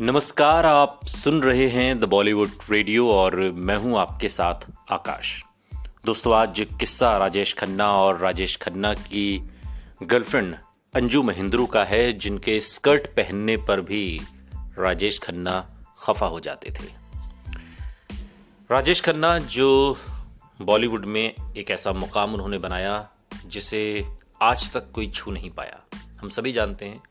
नमस्कार, आप सुन रहे हैं द बॉलीवुड रेडियो और मैं हूँ आपके साथ आकाश। दोस्तों, आज किस्सा राजेश खन्ना और राजेश खन्ना की गर्लफ्रेंड अंजू महेंद्रू का है, जिनके स्कर्ट पहनने पर भी राजेश खन्ना खफा हो जाते थे। राजेश खन्ना, जो बॉलीवुड में एक ऐसा मुकाम उन्होंने बनाया, जिसे आज तक कोई छू नहीं पाया। हम सभी जानते हैं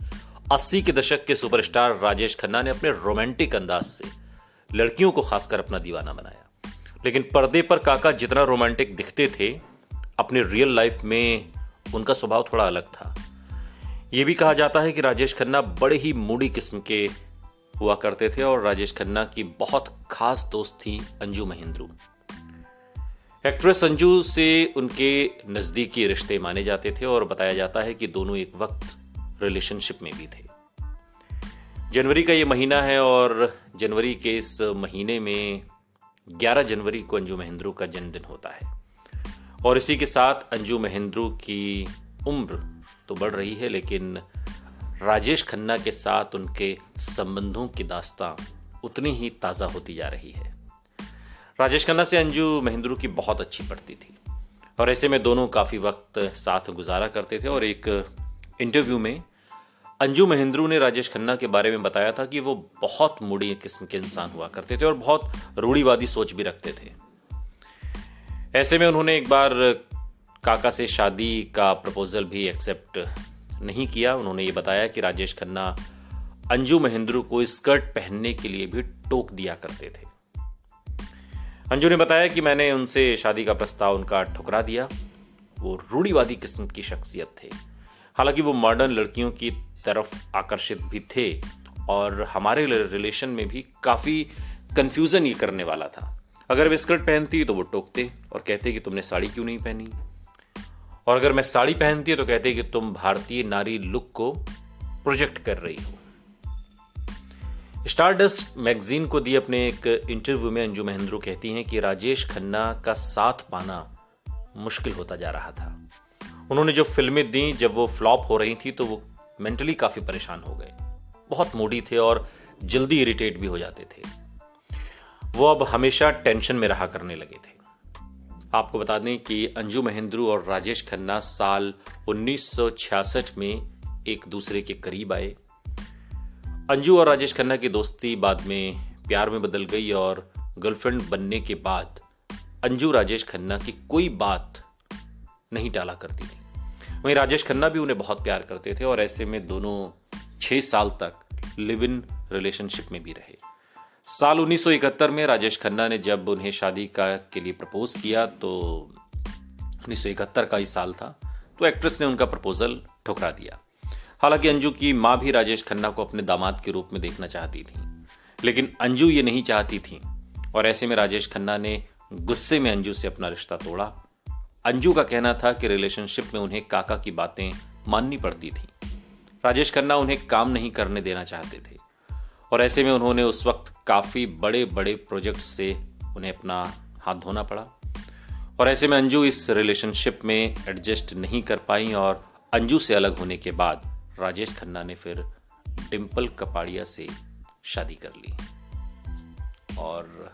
अस्सी के दशक के सुपरस्टार राजेश खन्ना ने अपने रोमांटिक अंदाज से लड़कियों को खासकर अपना दीवाना बनाया। लेकिन पर्दे पर काका जितना रोमांटिक दिखते थे, अपने रियल लाइफ में उनका स्वभाव थोड़ा अलग था। यह भी कहा जाता है कि राजेश खन्ना बड़े ही मूडी किस्म के हुआ करते थे और राजेश खन्ना की बहुत खास दोस्त थी अंजू महेंद्रू। एक्ट्रेस अंजू से उनके नजदीकी रिश्ते माने जाते थे और बताया जाता है कि दोनों एक वक्त रिलेशनशिप में भी थे। जनवरी का ये महीना है और जनवरी के इस महीने में 11 जनवरी को अंजू महेंद्रू का जन्मदिन होता है। और इसी के साथ अंजू महेंद्रू की उम्र तो बढ़ रही है, लेकिन राजेश खन्ना के साथ उनके संबंधों की दास्तां उतनी ही ताज़ा होती जा रही है। राजेश खन्ना से अंजू महेंद्रू की बहुत अच्छी पड़ती थी। और ऐसे में दोनों काफ़ी वक्त साथ गुजारा करते थे और एक इंटरव्यू में अंजू महेंद्रू ने राजेश खन्ना के बारे में बताया था कि वो बहुत मूडी किस्म के इंसान हुआ करते थे और बहुत रूढ़ीवादी सोच भी रखते थे। ऐसे में उन्होंने एक बार काका से शादी का प्रपोजल भी एक्सेप्ट नहीं किया। उन्होंने ये बताया कि राजेश खन्ना अंजू महेंद्रू को स्कर्ट पहनने के लिए भी टोक दिया करते थे। अंजू ने बताया कि मैंने उनसे शादी का प्रस्ताव उनका ठुकरा दिया। वो रूढ़ीवादी किस्म की शख्सियत थे। हालाँकि वो मॉडर्न लड़कियों की तरफ़ आकर्षित भी थे और हमारे रिलेशन में भी काफ़ी कंफ्यूजन ये करने वाला था। अगर वे स्कर्ट पहनती तो वो टोकते और कहते कि तुमने साड़ी क्यों नहीं पहनी? और अगर मैं साड़ी पहनती तो कहते कि तुम भारतीय नारी लुक को प्रोजेक्ट कर रही हो। स्टारडस्ट मैगजीन को दिए अपने एक इंटरव्यू में अंजू महेंद्रू कहती हैं कि राजेश खन्ना का साथ पाना मुश्किल होता जा रहा था। उन्होंने जो फ़िल्में दी, जब वो फ्लॉप हो रही थी तो वो मेंटली काफ़ी परेशान हो गए। बहुत मूडी थे और जल्दी इरिटेट भी हो जाते थे। वो अब हमेशा टेंशन में रहा करने लगे थे। आपको बता दें कि अंजू महेंद्रू और राजेश खन्ना साल 1966 में एक दूसरे के करीब आए। अंजू और राजेश खन्ना की दोस्ती बाद में प्यार में बदल गई और गर्लफ्रेंड बनने के बाद अंजू राजेश खन्ना की कोई बात नहीं टाला करती थी। वहीं राजेश खन्ना भी उन्हें बहुत प्यार करते थे और ऐसे में दोनों छह साल तक लिव इन रिलेशनशिप में भी रहे। साल 1971 में राजेश खन्ना ने जब उन्हें शादी का के लिए प्रपोज किया तो 1971 का ही साल था तो एक्ट्रेस ने उनका प्रपोजल ठुकरा दिया। हालाँकि अंजू की माँ भी राजेश खन्ना को अपने दामाद के रूप में देखना चाहती थी, लेकिन अंजू ये नहीं चाहती थी। और ऐसे में राजेश खन्ना ने गुस्से में अंजू से अपना रिश्ता तोड़ा। अंजू का कहना था कि रिलेशनशिप में उन्हें काका की बातें माननी पड़ती थी। राजेश खन्ना उन्हें काम नहीं करने देना चाहते थे। और ऐसे में उन्होंने उस वक्त काफ़ी बड़े बड़े प्रोजेक्ट से उन्हें अपना हाथ धोना पड़ा। और ऐसे में अंजू इस रिलेशनशिप में एडजस्ट नहीं कर पाई और अंजू से अलग होने के बाद राजेश खन्ना ने फिर डिम्पल कपाड़िया से शादी कर ली। और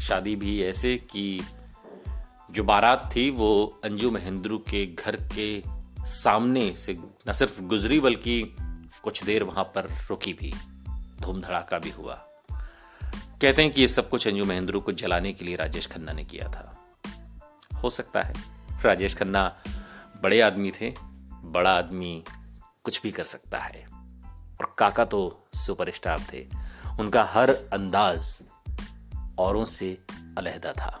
शादी भी ऐसे कि जो बारात थी, वो अंजू महेंद्रू के घर के सामने से न सिर्फ़ गुजरी, बल्कि कुछ देर वहाँ पर रुकी भी, धूमधड़ाका भी हुआ। कहते हैं कि ये सब कुछ अंजू महेंद्रू को जलाने के लिए राजेश खन्ना ने किया था। हो सकता है। राजेश खन्ना बड़े आदमी थे, बड़ा आदमी कुछ भी कर सकता है। और काका तो सुपरस्टार थे। उनका हर अंदाज औरों से अलहदा था।